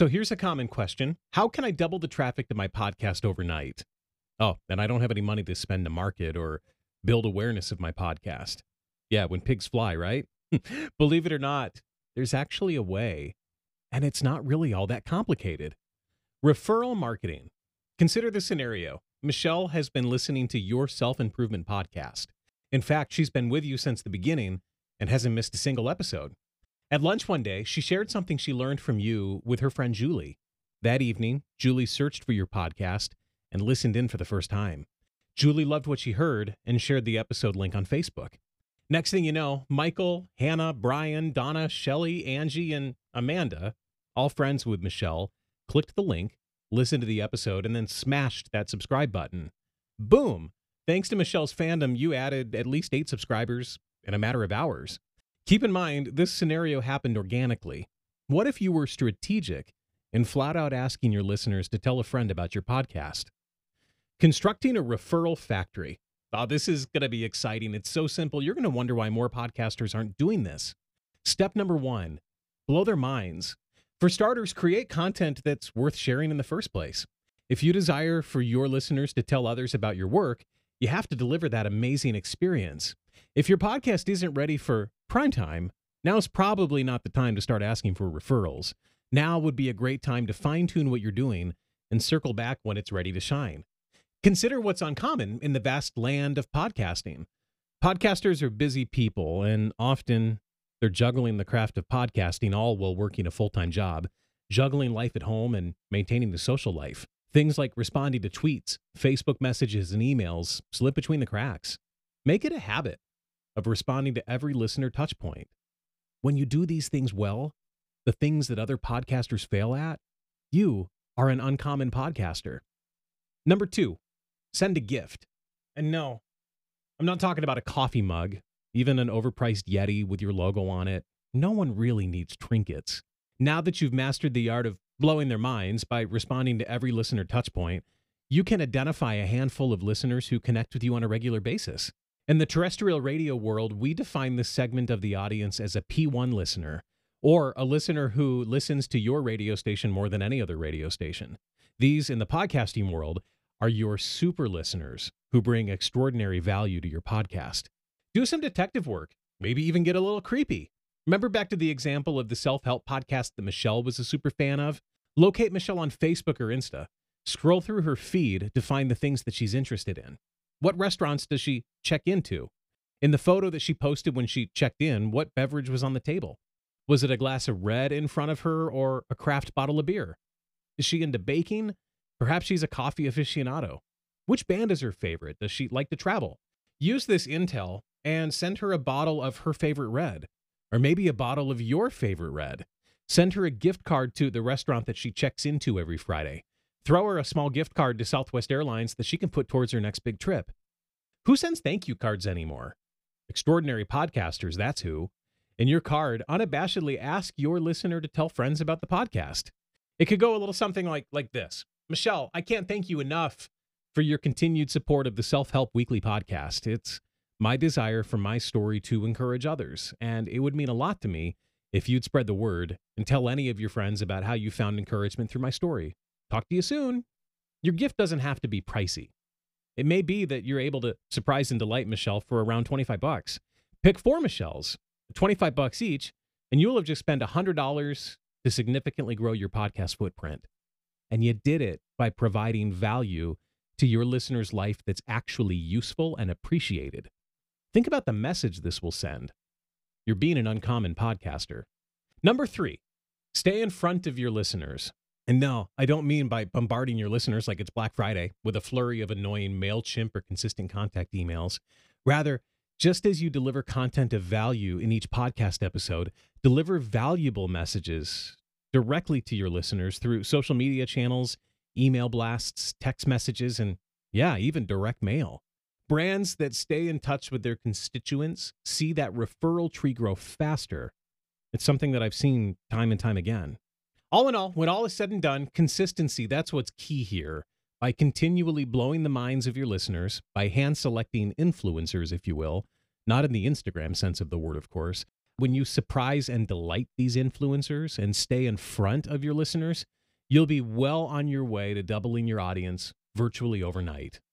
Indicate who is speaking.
Speaker 1: So here's a common question How can I double the traffic to my podcast overnight? Oh, and I don't have any money to spend to market or build awareness of my podcast. Yeah, when pigs fly, right? Believe it or not, there's actually a way, and it's not really all that complicated. Referral marketing. Consider the scenario Michelle has been listening to your self improvement podcast. In fact, she's been with you since the beginning and hasn't missed a single episode. At lunch one day, she shared something she learned from you with her friend Julie. That evening, Julie searched for your podcast and listened in for the first time. Julie loved what she heard and shared the episode link on Facebook. Next thing you know, Michael, Hannah, Brian, Donna, Shelly, Angie, and Amanda, all friends with Michelle, clicked the link, listened to the episode, and then smashed that subscribe button. Boom! Thanks to Michelle's fandom, you added at least eight subscribers in a matter of hours. Keep in mind, this scenario happened organically. What if you were strategic and flat out asking your listeners to tell a friend about your podcast? Constructing a referral factory. Oh, this is going to be exciting. It's so simple. You're going to wonder why more podcasters aren't doing this. Step number one blow their minds. For starters, create content that's worth sharing in the first place. If you desire for your listeners to tell others about your work, you have to deliver that amazing experience. If your podcast isn't ready for prime time, now is probably not the time to start asking for referrals. Now would be a great time to fine tune what you're doing and circle back when it's ready to shine. Consider what's uncommon in the vast land of podcasting. Podcasters are busy people, and often they're juggling the craft of podcasting all while working a full time job, juggling life at home and maintaining the social life. Things like responding to tweets, Facebook messages, and emails slip between the cracks. Make it a habit of responding to every listener touchpoint. When you do these things well, the things that other podcasters fail at, you are an uncommon podcaster. Number two, send a gift. And no, I'm not talking about a coffee mug, even an overpriced Yeti with your logo on it. No one really needs trinkets. Now that you've mastered the art of blowing their minds by responding to every listener touchpoint, you can identify a handful of listeners who connect with you on a regular basis. In the terrestrial radio world, we define this segment of the audience as a P1 listener, or a listener who listens to your radio station more than any other radio station. These, in the podcasting world, are your super listeners who bring extraordinary value to your podcast. Do some detective work, maybe even get a little creepy. Remember back to the example of the self help podcast that Michelle was a super fan of? Locate Michelle on Facebook or Insta. Scroll through her feed to find the things that she's interested in. What restaurants does she check into? In the photo that she posted when she checked in, what beverage was on the table? Was it a glass of red in front of her or a craft bottle of beer? Is she into baking? Perhaps she's a coffee aficionado. Which band is her favorite? Does she like to travel? Use this intel and send her a bottle of her favorite red, or maybe a bottle of your favorite red. Send her a gift card to the restaurant that she checks into every Friday. Throw her a small gift card to Southwest Airlines that she can put towards her next big trip. Who sends thank you cards anymore? Extraordinary podcasters, that's who. In your card, unabashedly ask your listener to tell friends about the podcast. It could go a little something like like this. Michelle, I can't thank you enough for your continued support of the Self Help Weekly podcast. It's my desire for my story to encourage others, and it would mean a lot to me if you'd spread the word and tell any of your friends about how you found encouragement through my story. Talk to you soon. Your gift doesn't have to be pricey. It may be that you're able to surprise and delight Michelle for around 25 bucks. Pick four Michelles, 25 bucks each, and you'll have just spent $100 to significantly grow your podcast footprint. And you did it by providing value to your listener's life that's actually useful and appreciated. Think about the message this will send. You're being an uncommon podcaster. Number three, stay in front of your listeners. And no, I don't mean by bombarding your listeners like it's Black Friday with a flurry of annoying MailChimp or Constant Contact emails. Rather, just as you deliver content of value in each podcast episode, deliver valuable messages directly to your listeners through social media channels, email blasts, text messages, and yeah, even direct mail. Brands that stay in touch with their constituents see that referral tree grow faster. It's something that I've seen time and time again. All in all, when all is said and done, consistency, that's what's key here. By continually blowing the minds of your listeners, by hand selecting influencers, if you will, not in the Instagram sense of the word, of course, when you surprise and delight these influencers and stay in front of your listeners, you'll be well on your way to doubling your audience virtually overnight.